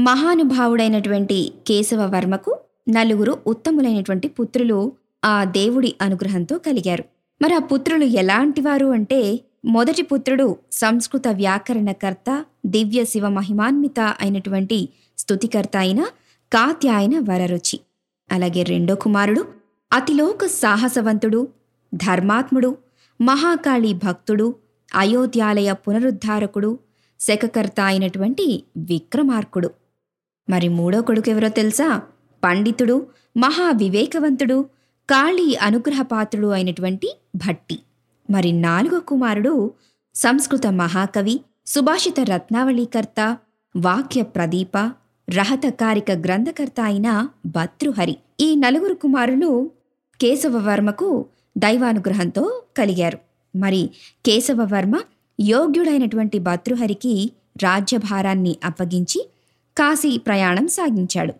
మహానుభావుడైనటువంటి కేశవవర్మకు నలుగురు ఉత్తములైనటువంటి పుత్రులు ఆ దేవుడి అనుగ్రహంతో కలిగారు. మరి ఆ పుత్రులు ఎలాంటివారు అంటే మొదటి పుత్రుడు సంస్కృత వ్యాకరణకర్త దివ్య శివ మహిమాన్విత అయినటువంటి స్థుతికర్త అయిన కాత్యాయన వరరుచి. అలాగే రెండో కుమారుడు అతిలోక సాహసవంతుడు ధర్మాత్ముడు మహాకాళి భక్తుడు అయోధ్యాలయ పునరుద్ధారకుడు శకకర్త అయినటువంటి విక్రమార్కుడు. మరి మూడో కొడుకు ఎవరో తెలుసా? పండితుడు మహా వివేకవంతుడు కాళీ అనుగ్రహపాత్రుడు అయినటువంటి భట్టి. మరి నాలుగో కుమారుడు సంస్కృత మహాకవి సుభాషిత రత్నావళీకర్త వాక్య ప్రదీప రహతకారిక గ్రంథకర్త అయిన భర్తృహరి ఈ నలుగురు కుమారులు కేశవవర్మకు దైవానుగ్రహంతో కలిగారు. మరి కేశవవర్మ యోగ్యుడైనటువంటి భర్తృహరికి రాజ్యభారాన్ని అప్పగించి కాశీ ప్రయాణం సాగించాడు.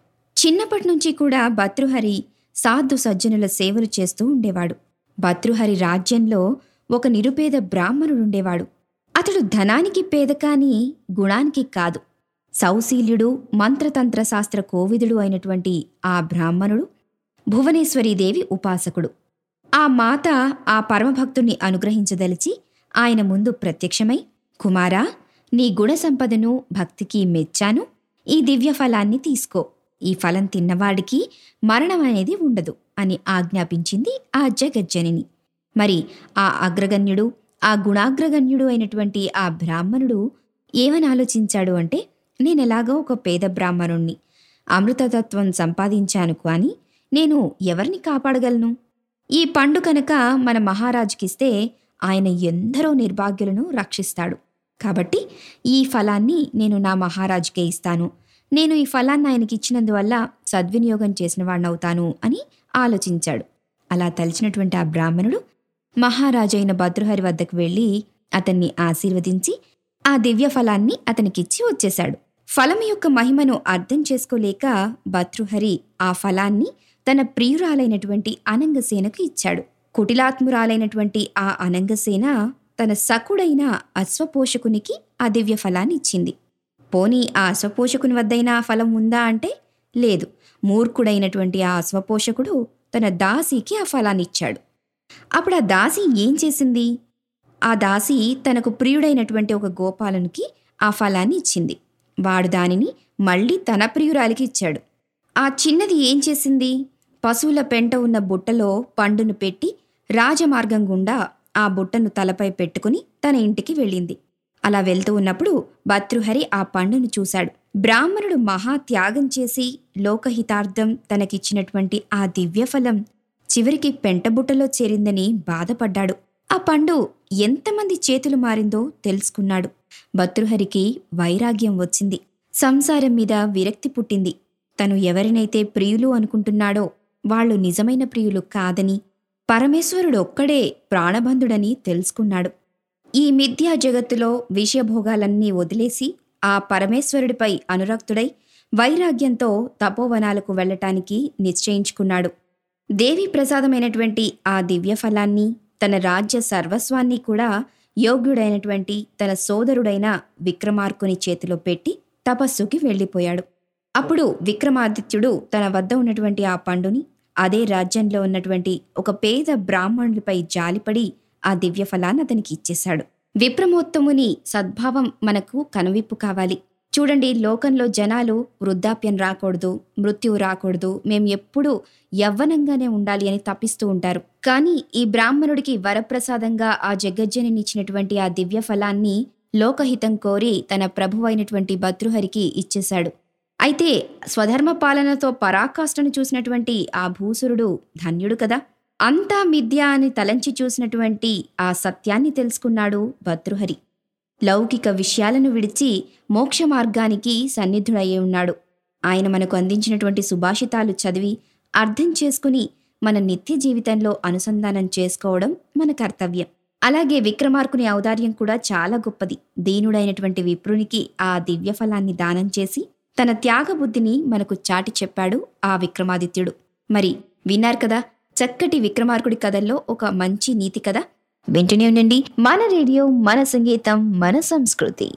చిన్నప్పటి నుంచి కూడా భర్తృహరి సాధు సజ్జనుల సేవలు చేస్తూ ఉండేవాడు. భర్తృహరి రాజ్యంలో ఒక నిరుపేద బ్రాహ్మణుడుండేవాడు. అతడు ధనానికి పేద కాని గుణానికి కాదు. సౌశీల్యుడు మంత్రతంత్ర శాస్త్ర కోవిదుడు అయినటువంటి ఆ బ్రాహ్మణుడు భువనేశ్వరీదేవి ఉపాసకుడు. ఆ మాత ఆ పరమభక్తుణ్ణి అనుగ్రహించదలిచి ఆయన ముందు ప్రత్యక్షమై కుమారా నీ గుణ సంపదను భక్తికి మెచ్చాను. ఈ దివ్య ఫలాన్ని తీసుకో. ఈ ఫలం తిన్నవాడికి మరణం అనేది ఉండదు అని ఆజ్ఞాపించింది ఆ జగజ్జనిని. మరి ఆ అగ్రగణ్యుడు ఆ గుణాగ్రగణ్యుడు అయినటువంటి ఆ బ్రాహ్మణుడు ఏమని ఆలోచించాడు అంటే నేనెలాగో ఒక పేద బ్రాహ్మణుణ్ణి అమృతతత్వం సంపాదించాను కానీ నేను ఎవరిని కాపాడగలను? ఈ పండు కనుక మన మహారాజుకిస్తే ఆయన ఎందరో నిర్భాగ్యులను రక్షిస్తాడు. కాబట్టి ఈ ఫలాన్ని నేను నా మహారాజుకే ఇస్తాను. నేను ఈ ఫలాన్ని ఆయనకి ఇచ్చినందువల్ల సద్వినియోగం చేసిన వాడినవుతాను అని ఆలోచించాడు. అలా తలిచినటువంటి ఆ బ్రాహ్మణుడు మహారాజైన భద్రహరి వద్దకు వెళ్ళి అతన్ని ఆశీర్వదించి ఆ దివ్య ఫలాన్ని అతనికిచ్చి వచ్చేశాడు. ఫలం యొక్క మహిమను అర్థం చేసుకోలేక భర్తృహరి ఆ ఫలాన్ని తన ప్రియురాలైనటువంటి అనంగసేనకు ఇచ్చాడు. కుటిలాత్మురాలైనటువంటి ఆ అనంగసేన తన సకుడైన అశ్వపోషకునికి ఆ దివ్య ఫలాన్ని ఇచ్చింది. పోనీ ఆ అశ్వపోషకుని వద్దైనా ఆ ఫలం ఉందా అంటే లేదు. మూర్ఖుడైనటువంటి ఆ అశ్వపోషకుడు తన దాసికి ఆ ఫలాన్ని ఇచ్చాడు. అప్పుడు ఆ దాసి ఏం చేసింది? ఆ దాసి తనకు ప్రియుడైనటువంటి ఒక గోపాలనికి ఆ ఫలాన్ని ఇచ్చింది. వాడు దానిని మళ్ళీ తన ప్రియురాలికి ఇచ్చాడు. ఆ చిన్నది ఏం చేసింది? పశువుల పెంట ఉన్న బుట్టలో పండును పెట్టి రాజమార్గం గుండా ఆ బుట్టను తలపై పెట్టుకుని తన ఇంటికి వెళ్ళింది. అలా వెళ్తూ ఉన్నప్పుడు భర్తృహరి ఆ పండును చూశాడు. బ్రాహ్మణుడు మహా త్యాగం చేసి లోకహితార్థం తనకిచ్చినటువంటి ఆ దివ్యఫలం చివరికి పెంటబుట్టలో చేరిందని బాధపడ్డాడు. ఆ పండు ఎంతమంది చేతులు మారిందో తెలుసుకున్నాడు. భర్తృహరికి వైరాగ్యం వచ్చింది. సంసారం మీద విరక్తి పుట్టింది. తను ఎవరినైతే ప్రియులు అనుకుంటున్నాడో వాళ్ళు నిజమైన ప్రియులు కాదని పరమేశ్వరుడు ఒక్కడే ప్రాణబంధుడని తెలుసుకున్నాడు. ఈ మిథ్యా జగత్తులో విషయభోగాలన్నీ వదిలేసి ఆ పరమేశ్వరుడిపై అనురక్తుడై వైరాగ్యంతో తపోవనాలకు వెళ్ళటానికి నిశ్చయించుకున్నాడు. దేవి ప్రసాదమైనటువంటి ఆ దివ్య ఫలాన్ని తన రాజ్య సర్వస్వాన్ని కూడా యోగ్యుడైనటువంటి తన సోదరుడైన విక్రమార్కుని చేతిలో పెట్టి తపస్సుకి వెళ్ళిపోయాడు. అప్పుడు విక్రమాదిత్యుడు తన వద్ద ఉన్నటువంటి ఆ పండుని అదే రాజ్యంలో ఉన్నటువంటి ఒక పేద బ్రాహ్మణుడిపై జాలిపడి ఆ దివ్య ఫలాన్ని అతనికి ఇచ్చేశాడు. విప్రమోత్తముని సద్భావం మనకు కనువిప్పు కావాలి. చూడండి లోకంలో జనాలు వృద్ధాప్యం రాకూడదు మృత్యువు రాకూడదు. మేం ఎప్పుడూ యవ్వనంగానే ఉండాలి అని తప్పిస్తూ ఉంటారు. కానీ ఈ బ్రాహ్మణుడికి వరప్రసాదంగా ఆ జగజ్జనినిచ్చినటువంటి ఆ దివ్య ఫలాన్ని లోకహితం కోరి తన ప్రభువైనటువంటి భద్రుహరికి ఇచ్చేశాడు. అయితే స్వధర్మ పాలనతో పరాకాష్ఠను చూసినటువంటి ఆ భూసురుడు ధన్యుడు కదా. అంతా మిథ్య అని తలంచి చూసినటువంటి ఆ సత్యాన్ని తెలుసుకున్నాడు భద్రుహరి. లౌకిక విషయాలను విడిచి మోక్ష మార్గానికి సన్నిధుడయ్యే ఉన్నాడు. ఆయన మనకు అందించినటువంటి సుభాషితాలు చదివి అర్థం చేసుకుని మన నిత్య జీవితంలో అనుసంధానం చేసుకోవడం మన కర్తవ్యం. అలాగే విక్రమార్కుని ఔదార్యం కూడా చాలా గొప్పది. దీనుడైనటువంటి విప్రునికి ఆ దివ్య ఫలాన్ని దానం చేసి తన త్యాగబుద్ధిని మనకు చాటి చెప్పాడు ఆ విక్రమాదిత్యుడు. మరి విన్నారు కదా చక్కటి విక్రమార్కుడి కథల్లో ఒక మంచి నీతి కథ? వింటూనే ఉండండి. మన రేడియో మన సంగీతం మన సంస్కృతి.